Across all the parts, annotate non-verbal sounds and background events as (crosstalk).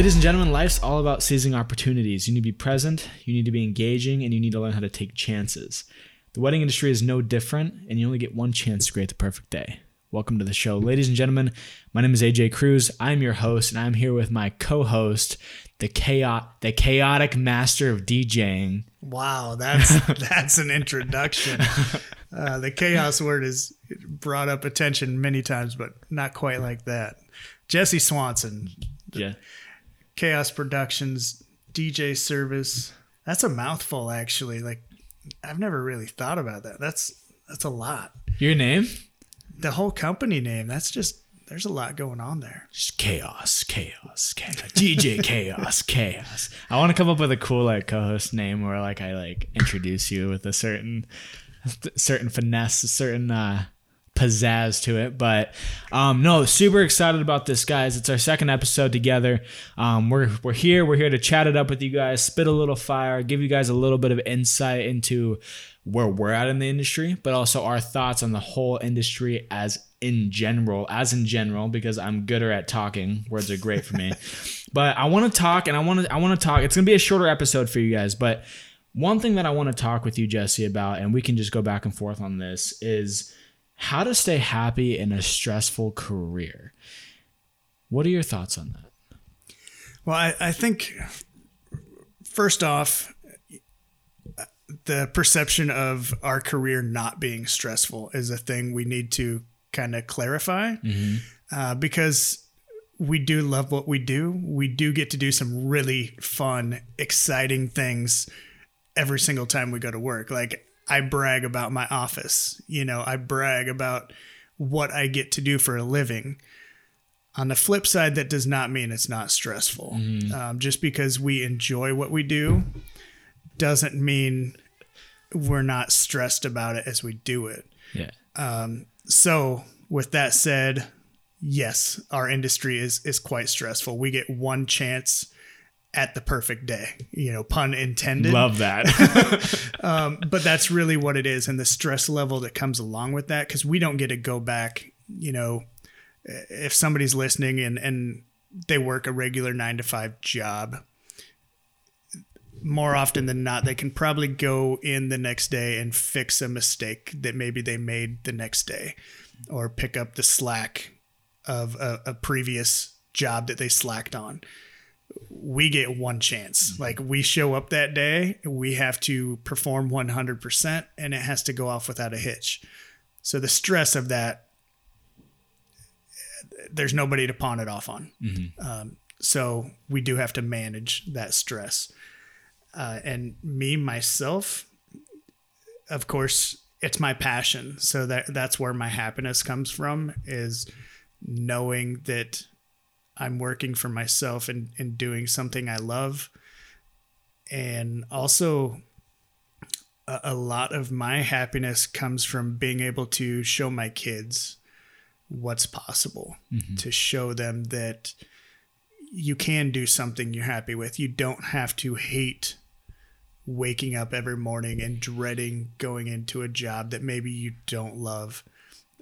Ladies and gentlemen, life's all about seizing opportunities. You need to be present, you need to be engaging, and you need to learn how to take chances. The wedding industry is no different, and you only get one chance to create the perfect day. Welcome to the show. Ladies and gentlemen, my name is AJ Cruz. I'm your host, and I'm here with my co-host, the chaos, the chaotic master of DJing. Wow, that's (laughs) that's an introduction. Uh, the chaos word has brought up attention many times, but not quite like that. Jesse Swanson, Yeah. Chaos Productions, DJ service. That's a mouthful, actually. Like, I've never really thought about that. That's that's a lot. Your name? The whole company name. That's just there's a lot going on there. Just chaos, chaos, chaos. DJ chaos, chaos. I want to come up with a cool like co-host name where like I like introduce you with a certain certain finesse, a certain uh pizzazz to it. But um no, super excited about this guys. It's our second episode together. Um we're we're here, we're here to chat it up with you guys, spit a little fire, give you guys a little bit of insight into where we're at in the industry, but also our thoughts on the whole industry as in general, as in general, because I'm gooder at talking. Words are great for me. (laughs) but I want to talk and I want to I want to talk. It's to be a shorter episode for you guys, but one thing that I want to talk with you Jesse about and we can just go back and forth on this is how to stay happy in a stressful career. What are your thoughts on that? Well, I, I think first off, the perception of our career not being stressful is a thing we need to kind of clarify uh, because we do love what we do. We do get to do some really fun, exciting things every single time we go to work. Like, I brag about my office, you know, I brag about what I get to do for a living. On the flip side, that does not mean it's not stressful. Um, just because we enjoy what we do doesn't mean we're not stressed about it as we do it. Yeah. So, with that said, yes, our industry is is quite stressful. We get one chance at the perfect day, you know, pun intended. Love that. (laughs) (laughs) Um, but that's really what it is and the stress level that comes along with that because we don't get to go back you know if somebody's listening and and they work a regular nine to five job more often than not they can probably go in the next day and fix a mistake that maybe they made the next day or pick up the slack of a, a previous job that they slacked on we get one chance. Like we show up that day, we have to perform 100% and it has to go off without a hitch. So the stress of that, there's nobody to pawn it off on. Um, so we do have to manage that stress. Uh, and me, myself, of course, it's my passion. So that that's where my happiness comes from is knowing that I'm working for myself and, and doing something I love. And also, a, a lot of my happiness comes from being able to show my kids what's possible, to show them that you can do something you're happy with. You don't have to hate waking up every morning and dreading going into a job that maybe you don't love.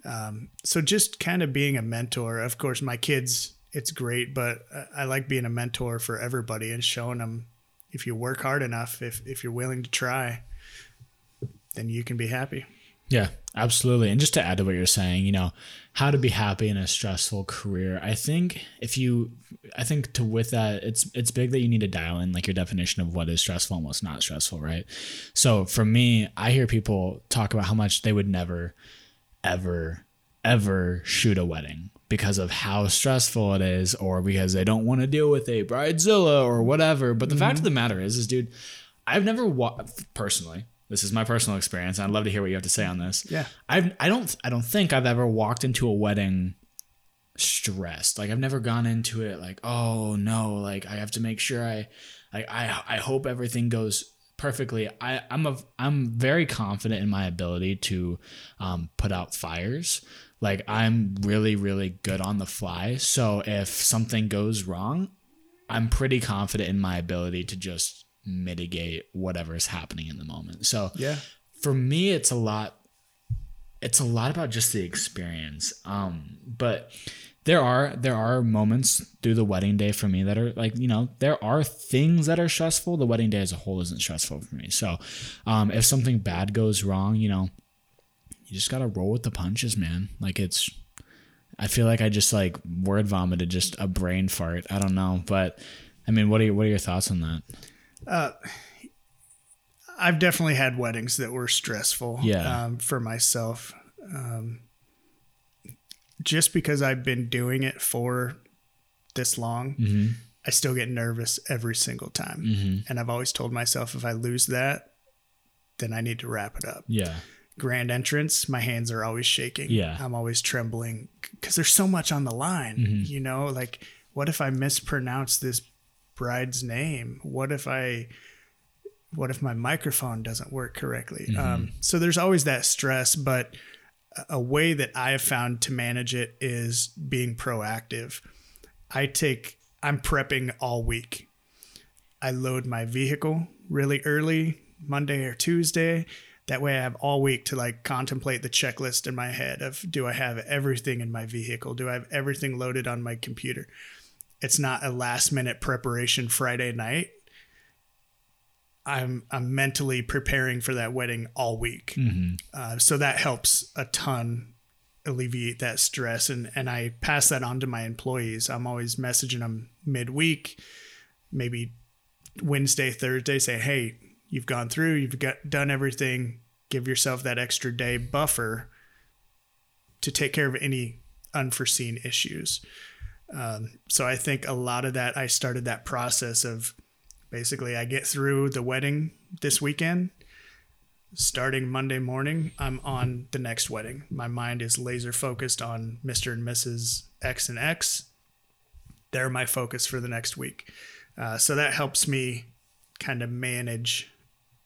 Um, so just kind of being a mentor. Of course, my kids, it's great, but I- like being a mentor for everybody and showing them if you work hard enough, if if you're willing to try, then you can be happy. Yeah, absolutely. And just to add to what you're saying, you know, how to be happy in a stressful career. I think if you I think to with that it's it's big that you need to dial in like your definition of what is stressful and what's not stressful, right? So for me, I hear people talk about how much they would never ever ever shoot a wedding because of how stressful it is or because they don't want to deal with a bridezilla or whatever. But the fact of the matter is is dude, I've never wa- personally this is my personal experience. And I'd love to hear what you have to say on this. Yeah. I've I don't I don't think I've ever walked into a wedding stressed. Like I've never gone into it like, oh no, like I have to make sure I like I I hope everything goes perfectly. I I'm a I'm very confident in my ability to um, put out fires. Like I'm really really good on the fly. So if something goes wrong, I'm pretty confident in my ability to just mitigate whatever's happening in the moment. So Yeah. for me it's a lot it's a lot about just the experience um but there are there are moments through the wedding day for me that are like you know there are things that are stressful the wedding day as a whole isn't stressful for me so um, if something bad goes wrong you know you just gotta roll with the punches man like it's i feel like i just like word vomited just a brain fart i don't know but i mean what are your, what are your thoughts on that Uh, I've definitely had weddings that were stressful. Yeah. Um, for myself, um, just because I've been doing it for this long, Mm-hmm. I still get nervous every single time, and I've always told myself if I lose that, then I need to wrap it up. yeah Grand entrance, my hands are always shaking. Yeah. I'm always trembling because there's so much on the line. Mm-hmm. You know, like what if I mispronounce this bride's name? What if I what if my microphone doesn't work correctly? Mm-hmm. Um, so there's always that stress, but a- a way that I have found to manage it is being proactive. I take, I'm prepping all week. I load my vehicle really early, Monday or Tuesday. That way I have all week to like contemplate the checklist in my head of do I have everything in my vehicle? Do I have everything loaded on my computer? It's not a last minute preparation Friday night. I'm I'm mentally preparing for that wedding all week. Uh, so that helps a ton alleviate that stress and and I pass that on to my employees. I'm always messaging them midweek, maybe Wednesday, Thursday, say, "Hey, you've gone through, you've got done everything. Give yourself that extra day buffer to take care of any unforeseen issues." Um, so I think a lot of that I started that process of basically I get through the wedding this weekend starting Monday morning, I'm on the next wedding. My mind is laser focused on Mr. and Mrs. X and X. They're my focus for the next week. Uh, so that helps me kind of manage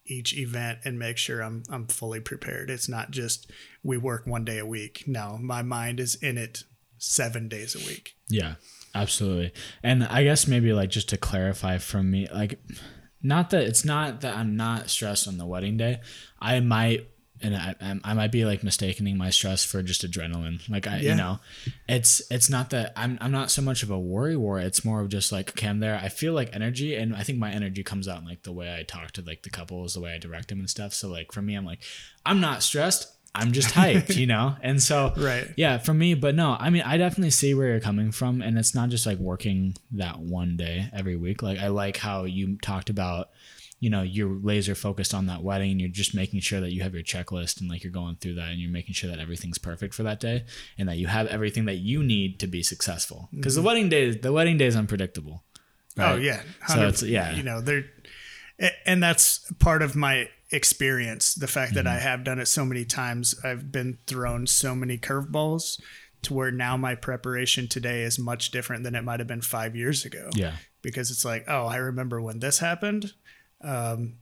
each event and make sure I'm I'm fully prepared. It's not just we work one day a week. No, my mind is in it seven days a week. Yeah, absolutely. And I guess maybe like just to clarify from me, like not that it's not that I'm not stressed on the wedding day. I might and I, I'm- might be like mistaking my stress for just adrenaline. Like I, Yeah. you know, it's it's not that I'm I'm not so much of a worry war. It's more of just like okay, I'm there. I feel like energy, and I think my energy comes out in like the way I talk to like the couples, the way I direct them and stuff. So like for me, I'm like I'm not stressed. I'm just (laughs) hyped, you know. And so Right. yeah, for me, but no, I mean, I definitely see where you're coming from, and it's not just like working that one day every week. Like, I like how you talked about, you know, you're laser focused on that wedding, and you're just making sure that you have your checklist and like you're going through that, and you're making sure that everything's perfect for that day, and that you have everything that you need to be successful. Because the wedding day, the wedding day is unpredictable. Oh yeah, So it's- yeah. You know, they're, and that's part of my experience. The fact that I Mm-hmm. have done it so many times, I've been thrown so many curveballs to where now my preparation today is much different than it might have been five years ago. Yeah. because it's like, oh, I remember when this happened. Um,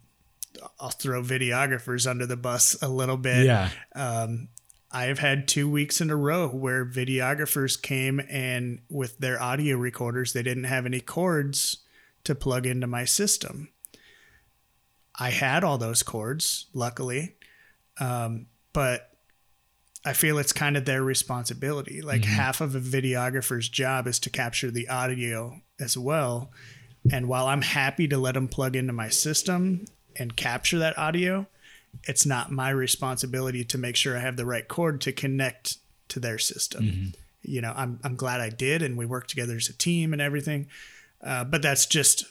I'll throw videographers under the bus a little bit. Yeah. Um, I have had two weeks in a row where videographers came and with their audio recorders, they didn't have any cords to plug into my system. I had all those cords, luckily, um, but I feel it's kind of their responsibility. Like half of a videographer's job is to capture the audio as well. And while I'm happy to let them plug into my system and capture that audio, it's not my responsibility to make sure I have the right cord to connect to their system. You know, I'm I'm glad I did, and we worked together as a team and everything. Uh, but that's just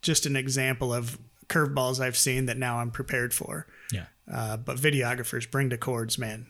just an example of curveballs I've seen that now I'm prepared for. Yeah. Uh, but videographers bring the cords, man.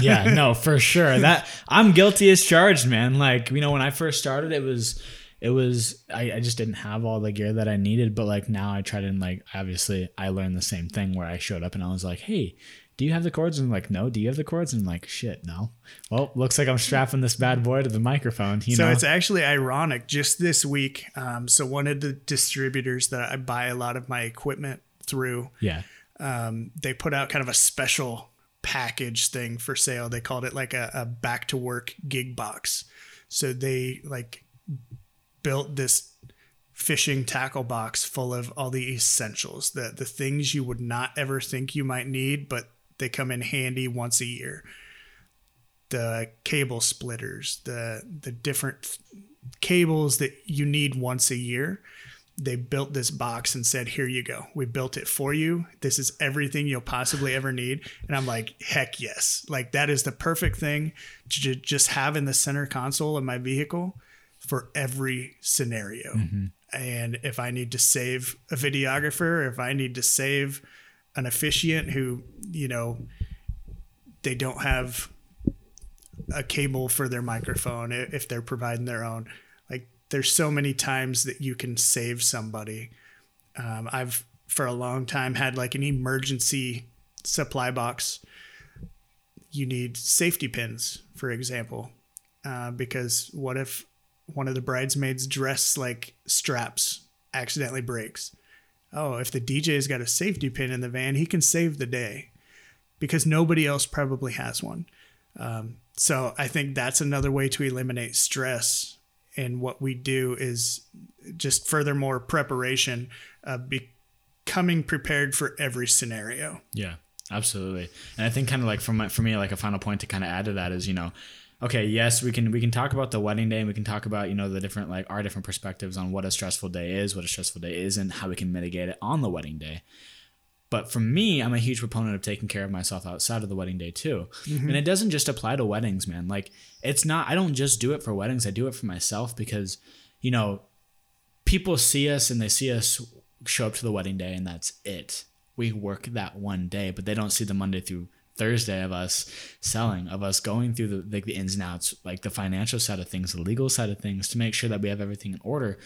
yeah, no, (laughs) for sure. That I'm guilty as charged, man. Like, you know, when I first started, it was it was I, I just didn't have all the gear that I needed. But like now I try to like obviously I learned the same thing where I showed up and I was like, Hey, do you have the cords? And like, no, do you have the cords? And I'm like, shit, no. Well, looks like I'm strapping this bad boy to the microphone. You so know? it's actually ironic. Just this week, um, so one of the distributors that I buy a lot of my equipment through, yeah. um, they put out kind of a special package thing for sale. They called it like a, a back to work gig box. So they like built this fishing tackle box full of all the essentials, the the things you would not ever think you might need, but they come in handy once a year. the cable splitters, the the different cables that you need once a year. They built this box and said, "Here you go. We built it for you. This is everything you'll possibly ever need." And I'm like, "Heck yes! Like that is the perfect thing to ju- just have in the center console of my vehicle for every scenario." And if I need to save a videographer, if I need to save an officiant who, you know, they don't have a cable for their microphone if they're providing their own. Like there's so many times that you can save somebody. Um, I've for a long time had like an emergency supply box. You need safety pins, for example, uh, because what if one of the bridesmaids' dress like straps accidentally breaks? Oh, if the DJ's got a safety pin in the van, he can save the day because nobody else probably has one. Um, so I think that's another way to eliminate stress. And what we do is just furthermore preparation, uh, becoming prepared for every scenario. Yeah, absolutely. And I think kind of like for my, for me, like a final point to kind of add to that is, you know, okay, yes, we can we can talk about the wedding day and we can talk about you know the different like our different perspectives on what a stressful day is, what a stressful day isn't, how we can mitigate it on the wedding day. But for me, I'm a huge proponent of taking care of myself outside of the wedding day too. Mm-hmm. And it doesn't just apply to weddings, man. Like it's not I don't just do it for weddings, I do it for myself because you know, people see us and they see us show up to the wedding day and that's it. We work that one day, but they don't see the Monday through Thursday of us selling, of us going through the like the ins and outs, like the financial side of things, the legal side of things, to make sure that we have everything in order.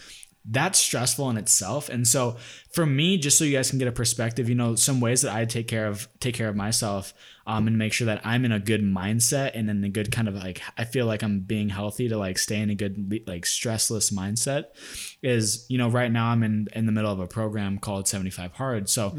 That's stressful in itself. And so for me, just so you guys can get a perspective, you know, some ways that I take care of take care of myself um, and make sure that I'm in a good mindset and in a good kind of like I feel like I'm being healthy to like stay in a good like stressless mindset is, you know, right now I'm in in the middle of a program called 75 Hard. So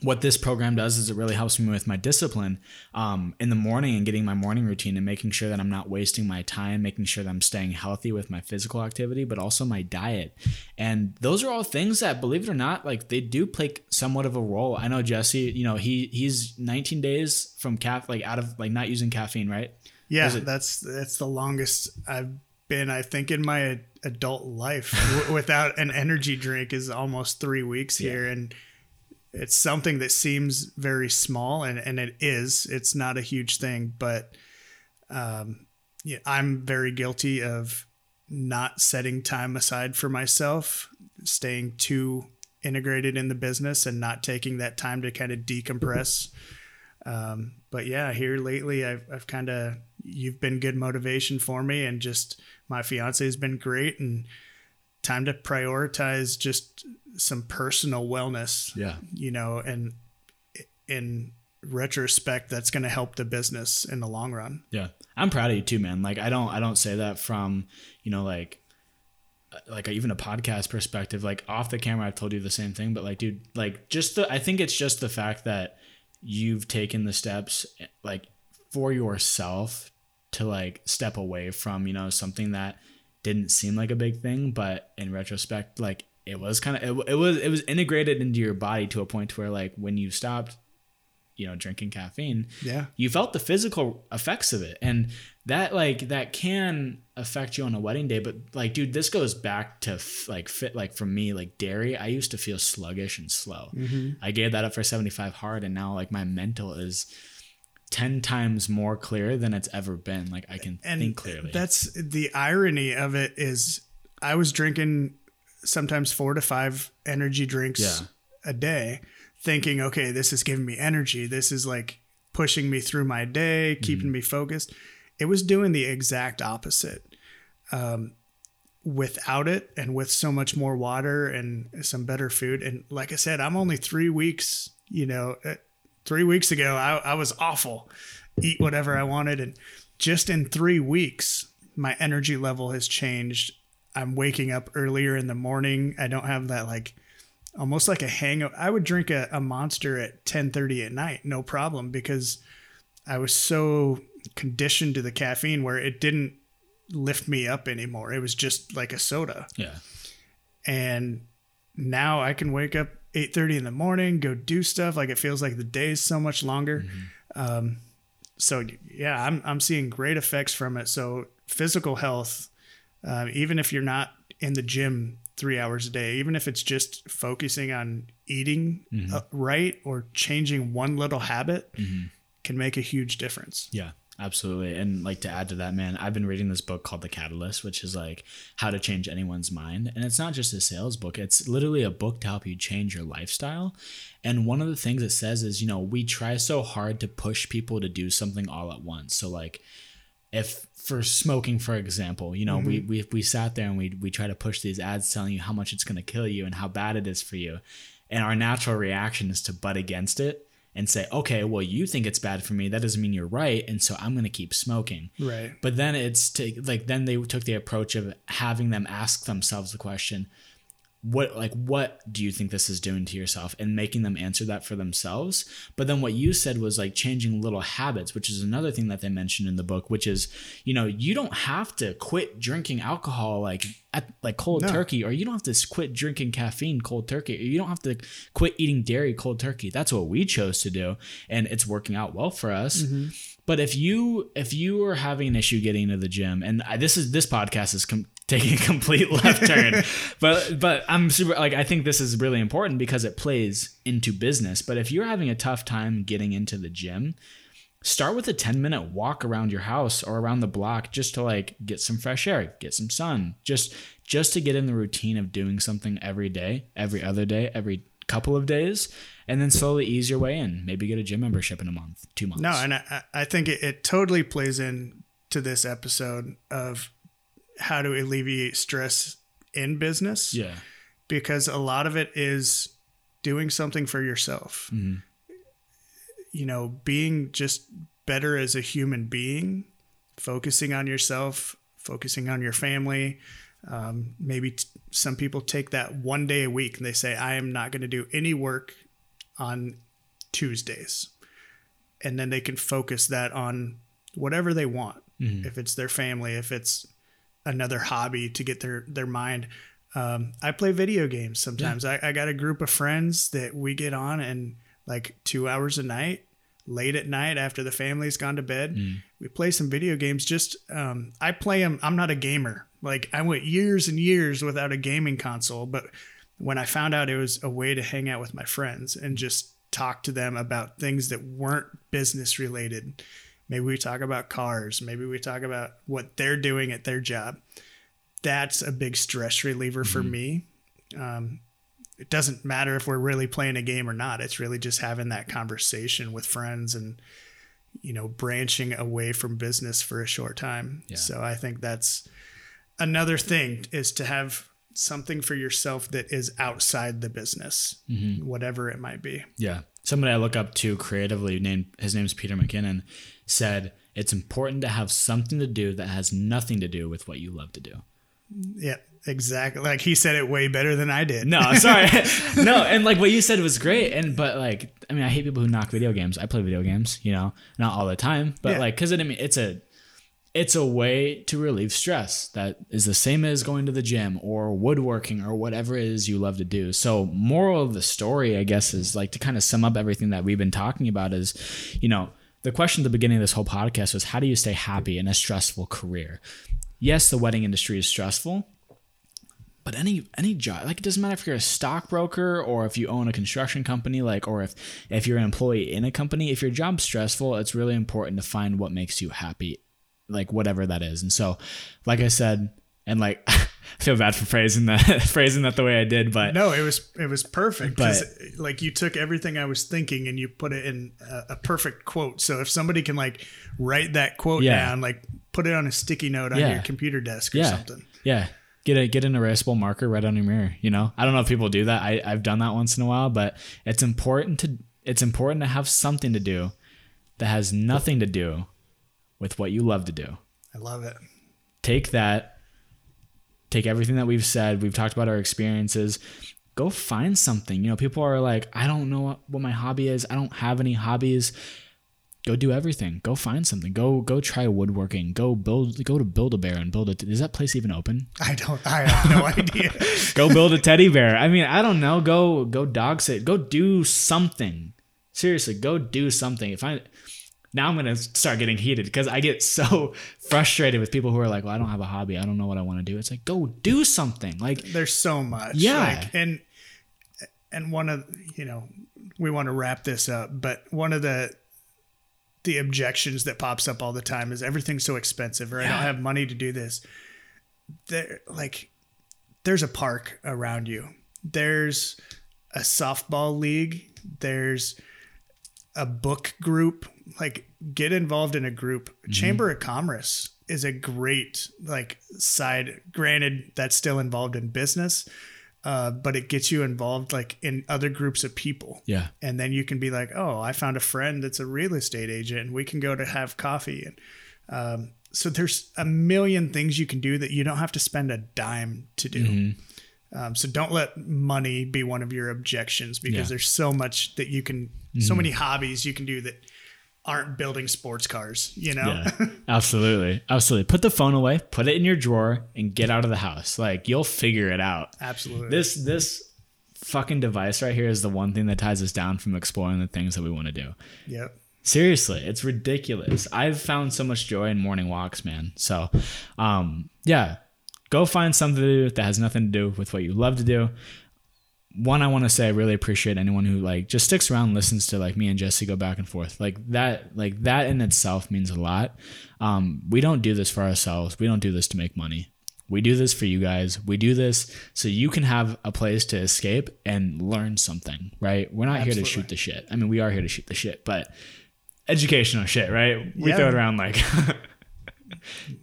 what this program does is it really helps me with my discipline um, in the morning and getting my morning routine and making sure that I'm not wasting my time, making sure that I'm staying healthy with my physical activity, but also my diet. And those are all things that, believe it or not, like they do play somewhat of a role. I know Jesse, you know, he he's 19 days from caff like out of like not using caffeine, right? Yeah, it- that's that's the longest I've been. I think in my adult life w- (laughs) without an energy drink is almost three weeks here, and it's something that seems very small, and and it is. It's not a huge thing, but um, yeah, I'm very guilty of not setting time aside for myself, staying too integrated in the business, and not taking that time to kind of decompress. Um, but yeah, here lately, I've, I've kind of, you've been good motivation for me and just my fiance has been great and time to prioritize just some personal wellness, Yeah. you know, and in retrospect, that's going to help the business in the long run. Yeah. I'm proud of you too, man. Like I don't I don't say that from, you know, like like even a podcast perspective. Like off the camera I've told you the same thing, but like dude, like just the I think it's just the fact that you've taken the steps like for yourself to like step away from, you know, something that didn't seem like a big thing, but in retrospect like it was kind of it, it was it was integrated into your body to a point where like when you stopped you know drinking caffeine Yeah. you felt the physical effects of it. And that like that can affect you on a wedding day but like dude this goes back to f- like fit like for me like dairy i used to feel sluggish and slow. Mm-hmm. I gave that up for 75 hard and now like my mental is 10 times more clear than it's ever been like i can and think clearly That's the irony of it is I was drinking sometimes four to five energy drinks Yeah. a day, thinking, okay, this is giving me energy. This is like pushing me through my day, keeping Mm-hmm. me focused. It was doing the exact opposite. Um, without it and with so much more water and some better food. And like I said, I'm only three weeks, you know, uh, three weeks ago, I, I was awful, eat whatever I wanted. And just in three weeks, my energy level has changed. I'm waking up earlier in the morning. I don't have that like almost like a hangover. I would drink a, a monster at 10:30 at night, no problem, because I was so conditioned to the caffeine where it didn't lift me up anymore. It was just like a soda. yeah And now I can wake up 8:30 in the morning, go do stuff. Like it feels like the day is so much longer. Um, so yeah, I'm I'm seeing great effects from it. So physical health, uh, even if you're not in the gym three hours a day, even if it's just focusing on eating Mm-hmm. uh, right or changing one little habit, can make a huge difference. Yeah, absolutely. And like to add to that, man, I've been reading this book called The Catalyst, which is like how to change anyone's mind. And it's not just a sales book, it's literally a book to help you change your lifestyle. And one of the things it says is, you know, we try so hard to push people to do something all at once. So, like, if for smoking, for example, you know, we, mm-hmm. we we sat there and we we try to push these ads telling you how much it's going to kill you and how bad it is for you, and our natural reaction is to butt against it and say, okay, well, you think it's bad for me. That doesn't mean you're right, and so I'm going to keep smoking. Right. But then it's to, like then they took the approach of having them ask themselves the question, what like what do you think this is doing to yourself and making them answer that for themselves? But then what you said was like changing little habits which is another thing that they mentioned in the book which is you know you don't have to quit drinking alcohol like at like cold No. turkey or you don't have to quit drinking caffeine cold turkey or you don't have to quit eating dairy cold turkey. That's what we chose to do and it's working out well for us. Mm-hmm. But if you if you are having an issue getting to the gym, and I, this is this podcast is com- taking a complete left turn, (laughs) but but I'm super like I think this is really important because it plays into business. But if you're having a tough time getting into the gym, start with a 10 minute walk around your house or around the block just to like get some fresh air, get some sun, just just to get in the routine of doing something every day, every other day, every couple of days, and then slowly ease your way in. Maybe get a gym membership in a month, two months. No, and I, I- think it, it totally plays in to this episode of how to alleviate stress in business. yeah. because a lot of it is doing something for yourself. You know, being just better as a human being, focusing on yourself, focusing on your family. Um, maybe t- some people take that one day a week and they say, I am not going to do any work on Tuesdays. And then they can focus that on whatever they want. If it's their family, if it's another hobby to get their their mind. Um, I play video games sometimes. I, I got a group of friends that we get on and like two hours a night, late at night after the family's gone to bed, we play some video games. Just um, I play them. I'm not a gamer. Like I went years and years without a gaming console, but when I found out it was a way to hang out with my friends and just talk to them about things that weren't business related. Maybe we talk about cars. Maybe we talk about what they're doing at their job. That's a big stress reliever for me. Um, it doesn't matter if we're really playing a game or not. It's really just having that conversation with friends and, you know, branching away from business for a short time. Yeah. So I think that's another thing is to have something for yourself that is outside the business, whatever it might be. Yeah. Somebody I look up to creatively named his name's Peter McKinnon said it's important to have something to do that has nothing to do with what you love to do. Yeah, exactly. Like he said it way better than I did. No, sorry. (laughs) (laughs) no, and like what you said was great. And but like I mean I hate people who knock video games. I play video games, you know, not all the time, but Yeah. like cuz it, I mean it's a it's a way to relieve stress that is the same as going to the gym or woodworking or whatever it is you love to do. So, moral of the story, I guess, is like to kind of sum up everything that we've been talking about is, you know, the question at the beginning of this whole podcast was how do you stay happy in a stressful career? Yes, the wedding industry is stressful, but any any job like it doesn't matter if you're a stockbroker or if you own a construction company like or if if you're an employee in a company if your job's stressful it's really important to find what makes you happy like whatever that is and so like i said and like (laughs) i feel bad for phrasing that (laughs) phrasing that the way i did but No, it was it was perfect. 'cause, like you took everything I was thinking and you put it in a, a perfect quote. So if somebody can like write that quote Yeah. down, like put it on a sticky note on Yeah. your computer desk or yeah something. yeah get a get an erasable marker right on your mirror you know i don't know if people do that I, i've done that once in a while but it's important to it's important to have something to do that has nothing to do with what you love to do. I love it. take that take everything that we've said we've talked about our experiences. Go find something. You know people are like i don't know what, my hobby is. I don't have any hobbies. Go do everything. Go find something. Go go try woodworking. Go build go to build a bear and build it is that place even open? I don't. I have no (laughs) idea. go build a teddy bear. I mean i don't know. Go go dog sit. Go do something. Seriously go do something. If i now I'm gonna start getting heated because I get so (laughs) frustrated with people who are like, "Well, I don't have a hobby. I don't know what I want to do." It's like, go do something. Like, there's so much. Yeah. Like, and and one of you know we want to wrap this up, but one of the the objections that pops up all the time is everything's so expensive, or I don't have money to do this. There, like, there's a park around you. There's a softball league. There's a book group. Like, get involved in a group. Chamber of Commerce is a great like side. Granted, that's still involved in business, uh, but it gets you involved like in other groups of people yeah, and then you can be like, "Oh, I found a friend that's a real estate agent, and we can go to have coffee." And um, so there's a million things you can do that you don't have to spend a dime to do. Um, so don't let money be one of your objections because Yeah. there's so much that you can, so many hobbies you can do that aren't building sports cars. You know, yeah, absolutely, absolutely. Put the phone away, put it in your drawer, and get out of the house. Like, you'll figure it out. absolutely. This this fucking device right here is the one thing that ties us down from exploring the things that we want to do. yep. Seriously, it's ridiculous. I've found so much joy in morning walks, man. So, um, yeah, go find something to do that has nothing to do with what you love to do. One, I want to say I really appreciate anyone who like just sticks around, listens to like me and Jesse go back and forth. Like that, like that in itself means a lot. Um, we don't do this for ourselves. We don't do this to make money. We do this for you guys. We do this so you can have a place to escape and learn something, right? We're not here to shoot the shit. I mean, we are here to shoot the shit, but educational shit, right? We Yeah. throw it around like (laughs)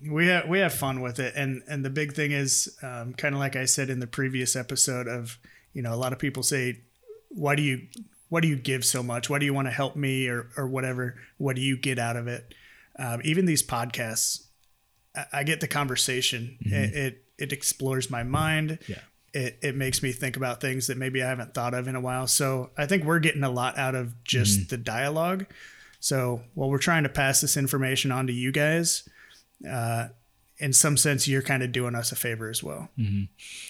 we have we have fun with it. And and the big thing is um, kind of like i said in the previous episode of you know a lot of people say why do you why do you give so much? Why do you want to help me or or whatever? What do you get out of it? Um, even these podcasts I, I get the conversation. It, it it explores my mind. Yeah. it, it makes me think about things that maybe i haven't thought of in a while. So i think we're getting a lot out of just the dialogue. So while we're trying to pass this information on to you guys uh, in some sense, you're kind of doing us a favor as well.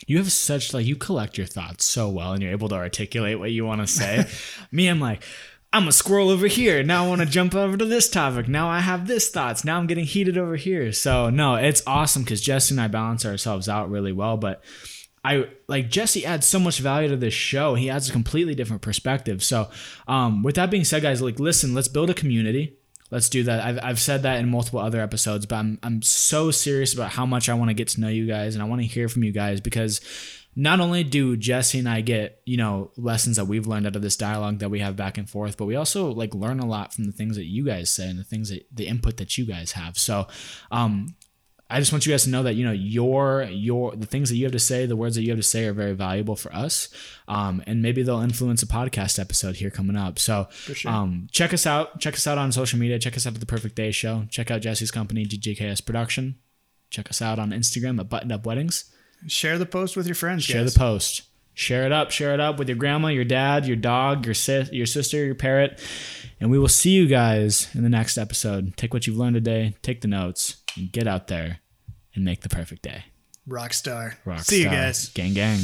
you have such like you collect your thoughts so well and you're able to articulate what you want to say. (laughs) Me, I'm like, I'm a squirrel over here. Now I want to jump over to this topic. Now I have this thoughts. Now I'm getting heated over here. So no, it's awesome because Jesse and I balance ourselves out really well. But I like Jesse adds so much value to this show. He adds a completely different perspective. So um, with that being said, guys, like listen, let's build a community. Let's do that. I've, I've said that in multiple other episodes, but I'm, I'm so serious about how much I want to get to know you guys and I want to hear from you guys because not only do Jesse and I get, you know, lessons that we've learned out of this dialogue that we have back and forth, but we also like learn a lot from the things that you guys say and the things that the input that you guys have. So, um, I just want you guys to know that you know your your the things that you have to say, the words that you have to say are very valuable for us, um, and maybe they'll influence a podcast episode here coming up. So, sure. um, check us out. Check us out on social media. Check us out at the Perfect Day Show. Check out Jesse's company, GJKS Production. Check us out on Instagram at Buttoned Up Weddings. Share the post with your friends. Share guys. the post. Share it up. Share it up with your grandma, your dad, your dog, your sis, your sister, your parrot, and we will see you guys in the next episode. Take what you've learned today. Take the notes and get out there and make the perfect day. Rockstar. Rock See you guys. Gang, gang.